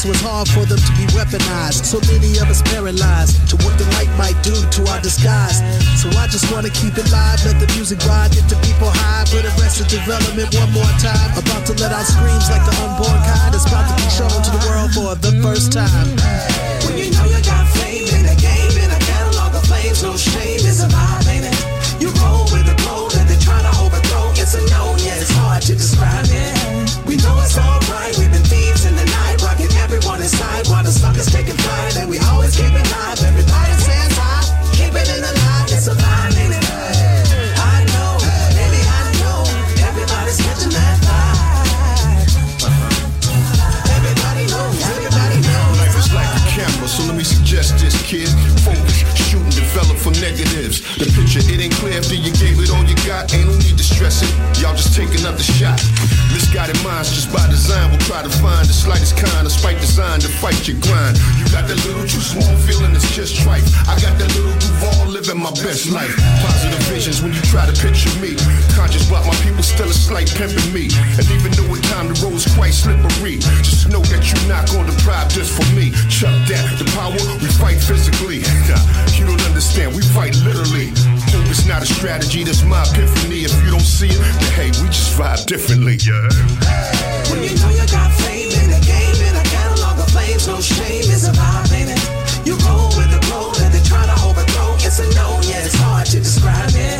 So it's hard for them to be weaponized. So many of us paralyzed to what the light might do to our disguise. So I just wanna keep it live, let the music ride, get the people high. Put arrested development one more time. About to let out screams like the unborn kind. It's about to be shown to the world for the first time. When you know you got fame in the game, in a catalog of flames, no shame is allowed. life. Positive visions when you try to picture me. Conscious about my people still a slight pimping me. And even though at time the road's quite slippery, just know that you're not gonna deprive just for me. Chuck that, the power, we fight physically. Nah, you don't understand, we fight literally. Hope it's not a strategy, that's my epiphany. If you don't see it, then hey, we just vibe differently. Yeah. When you know you got fame in the game, and I got a longer flames, no shame is a vibe, You roll hard to describe it.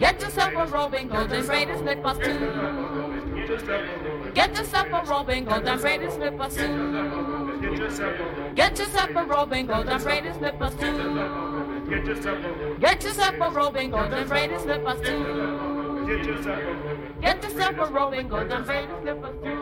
Get yourself a robing, golden braided slippers too. Get yourself a robing, golden braided slippers too. Get yourself a robing, golden braided slippers too. Get yourself a robing, golden braided slippers too. Get yourself a robing, golden braided slippers too.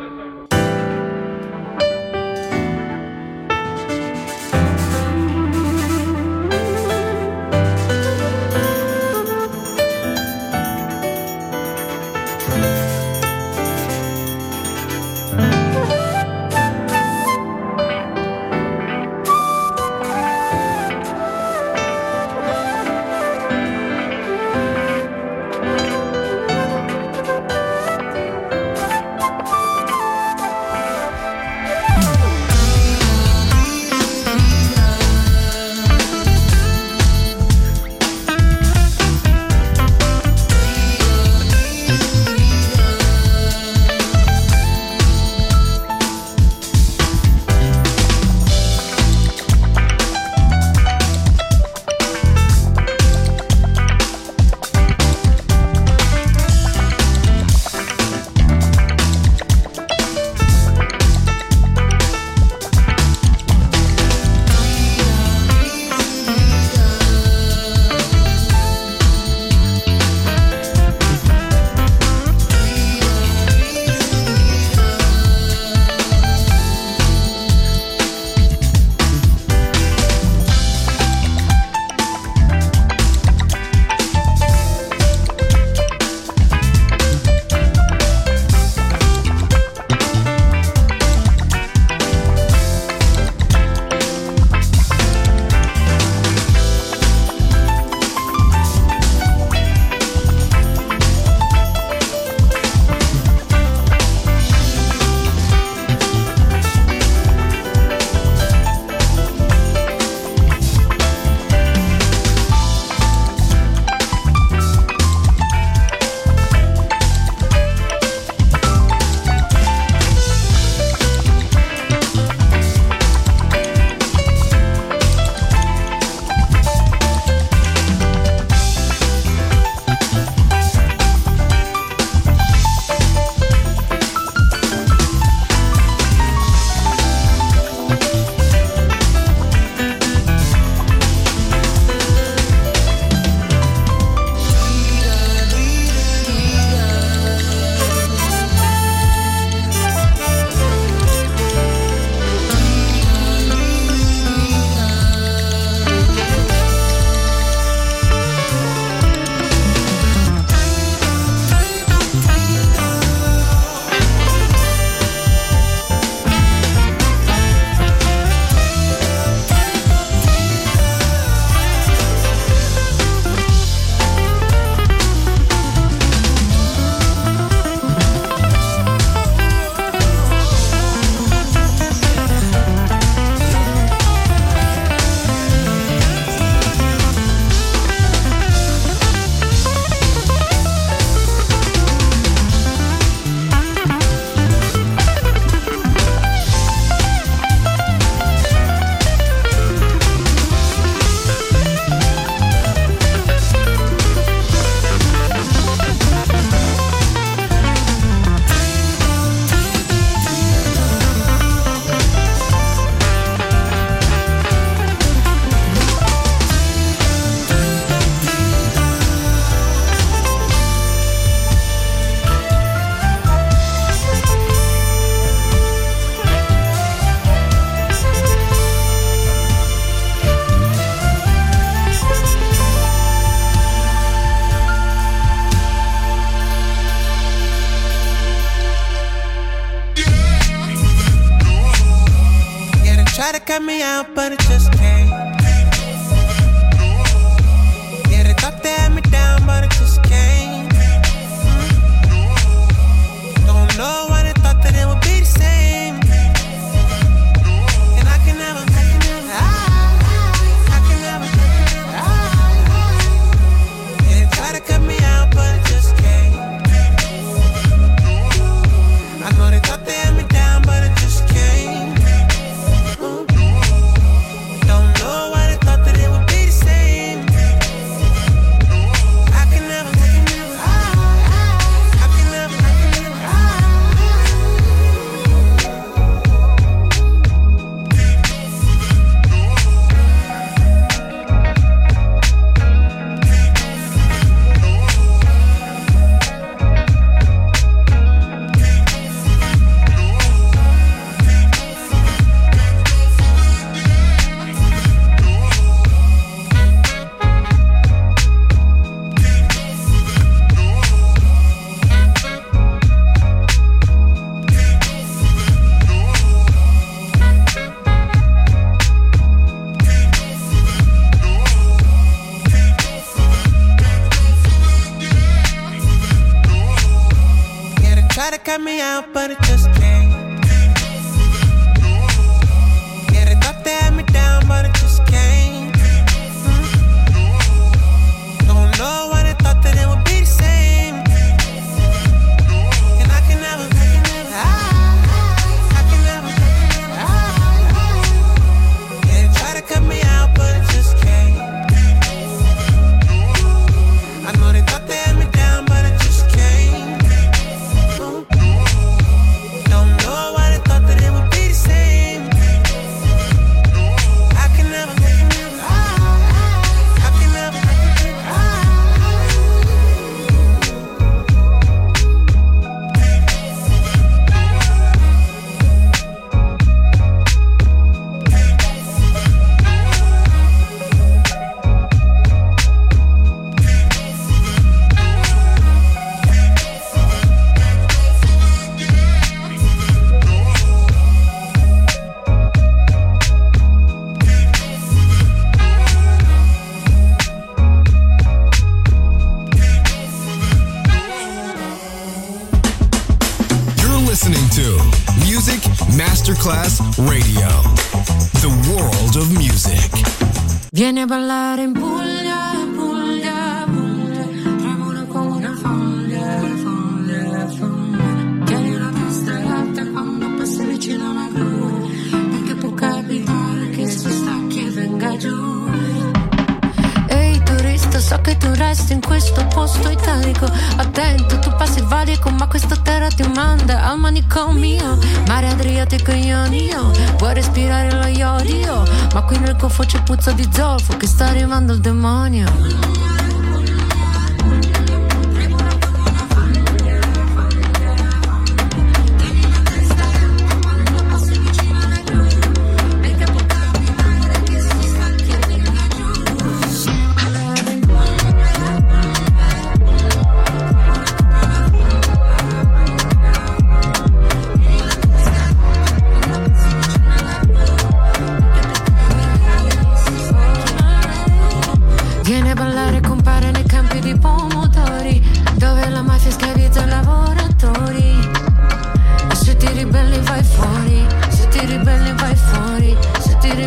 puzza di zolfo che sta arrivando il demonio.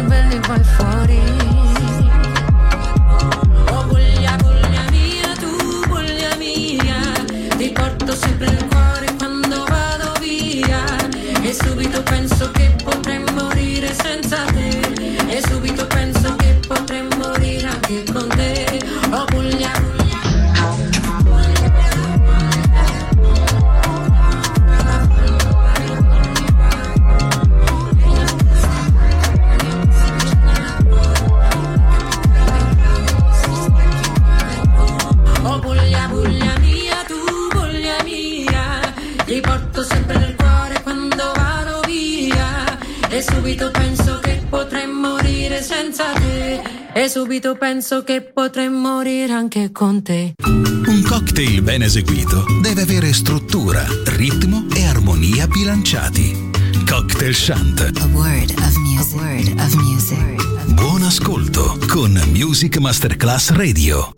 really went for it. seguito penso che potrei morire anche con te. Un cocktail ben eseguito deve avere struttura, ritmo e armonia bilanciati. Cocktail Shant. A word of music. Word of music. Buon ascolto con Music Masterclass Radio.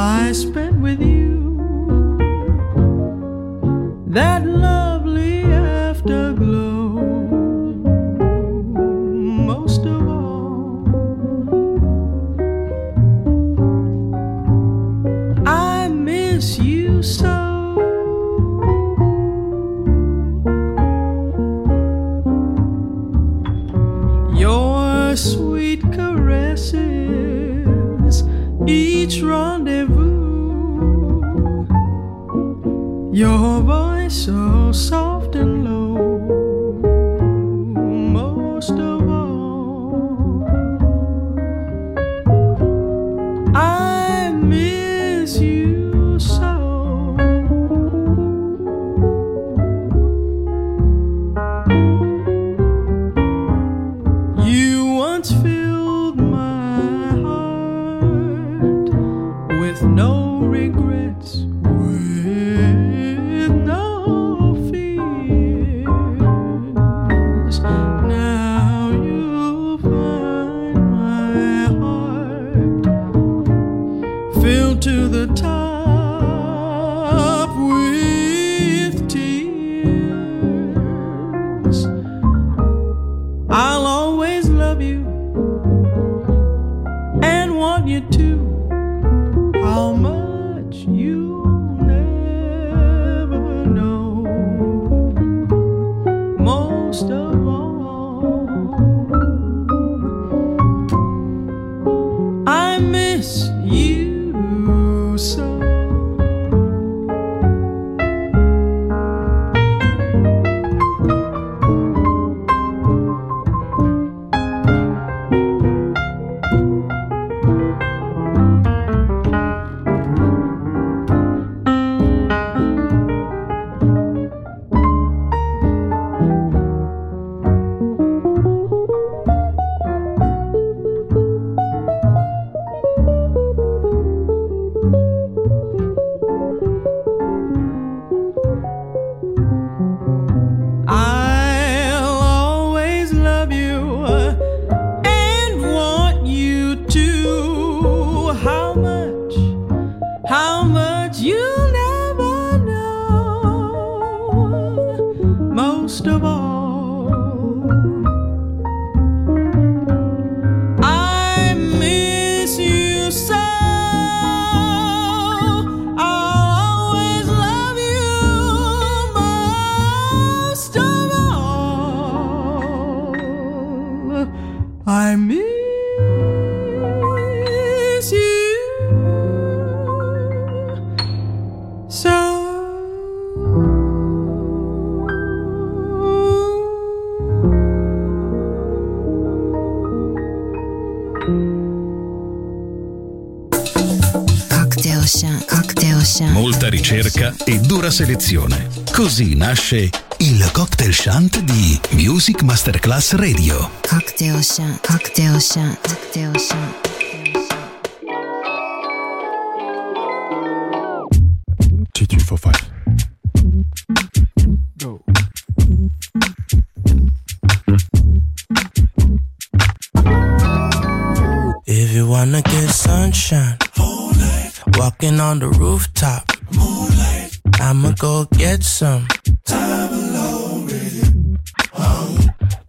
I spent with you, that Così nasce il cocktail shant di Music Masterclass Radio. Cocktail Shant. Cocktail Shant. Cocktail Shant. Two, three, four, five. Go. If you wanna get sunshine, walking on the rooftop, I'ma go get some. time alone with you.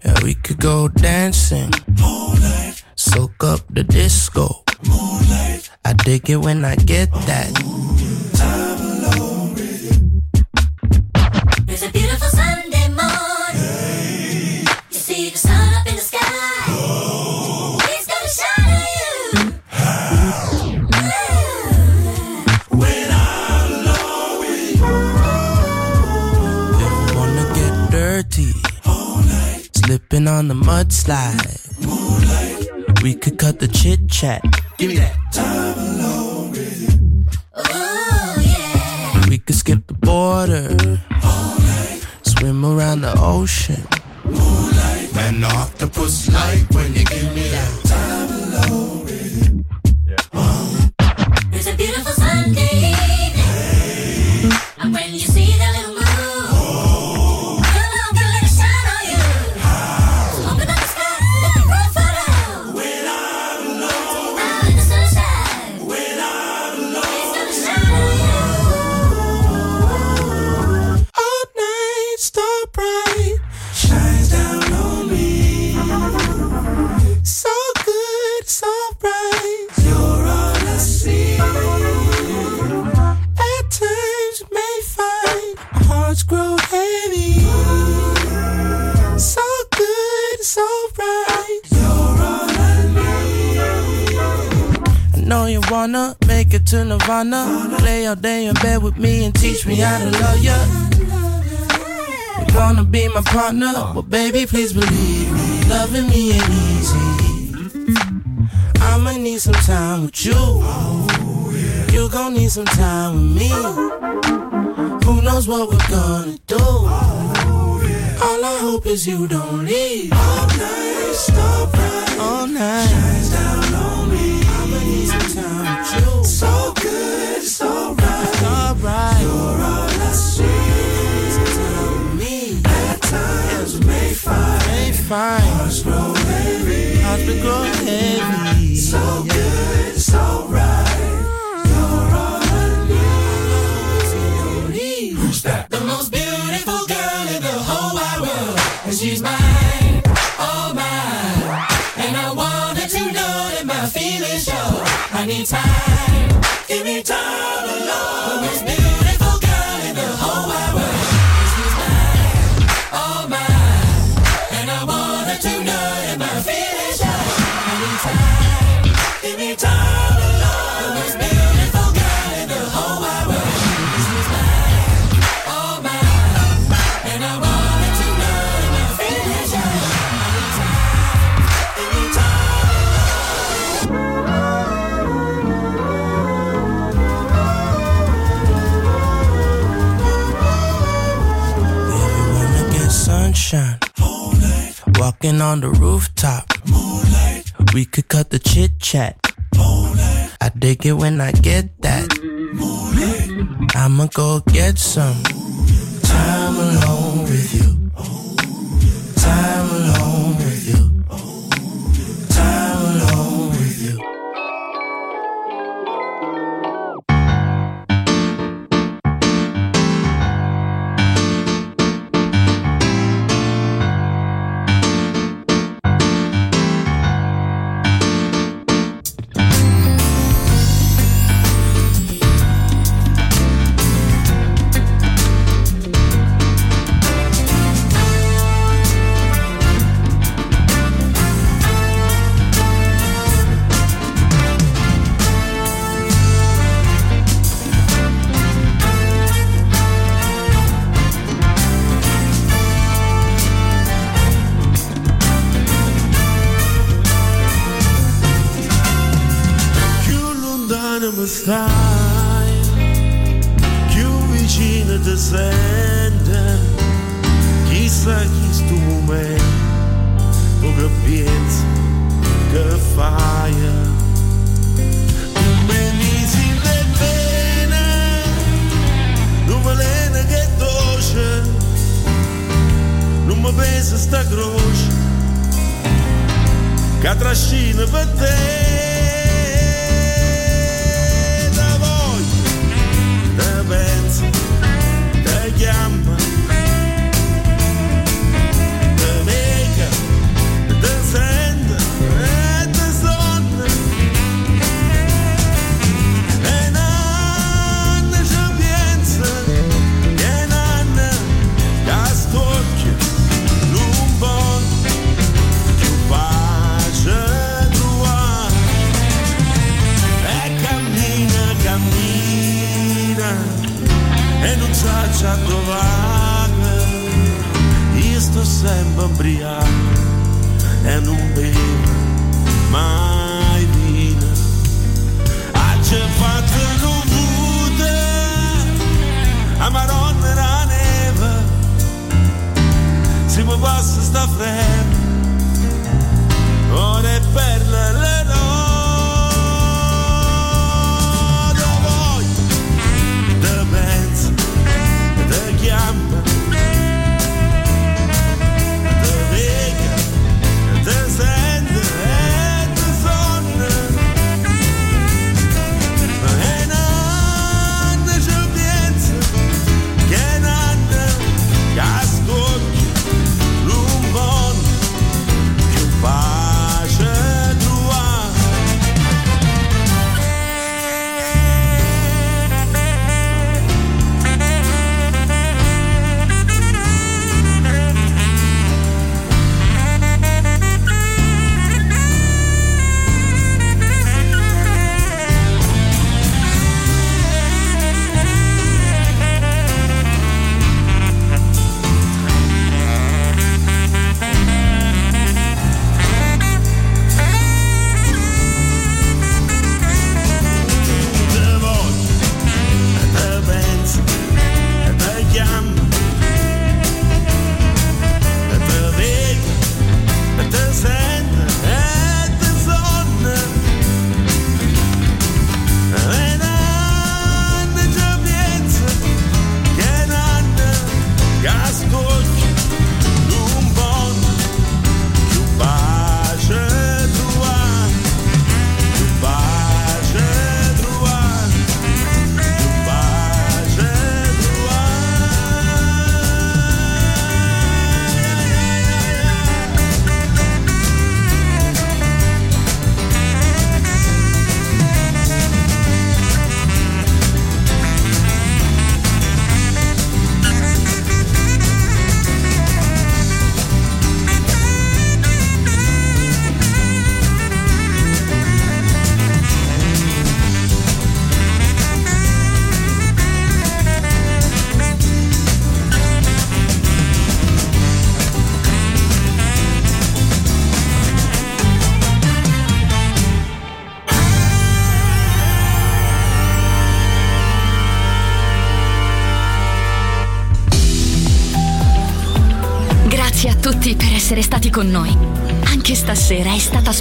Yeah, we could go dancing, soak up the disco. Moonlight. I dig it when I get that. On the mudslide. We could cut the chit chat. Give me that. Heavy. So good, so bright, you're all I need. I know you wanna make it to Nirvana. Lay all day in bed with me and teach me how to love ya. You're gonna be my partner, but baby, please believe me, loving me ain't easy. I'ma need some time with you. You gon' need some time with me. Who knows what we're gonna do? All I hope is you don't leave. All night, stop right. All night, shines down on me. I'ma need some time with you. So good, so right, so right. You're all I see. Me. At times we may find, may find. Hearts grow heavy, hearts grow heavy. So good, so right. She's mine, oh mine. And I want her to know that my feelings show. I need time, give me time sunshine, walking on the rooftop, Moonlight. we could cut the chit chat. I dig it when I get that. Moonlight. I'ma go get some time alone with you.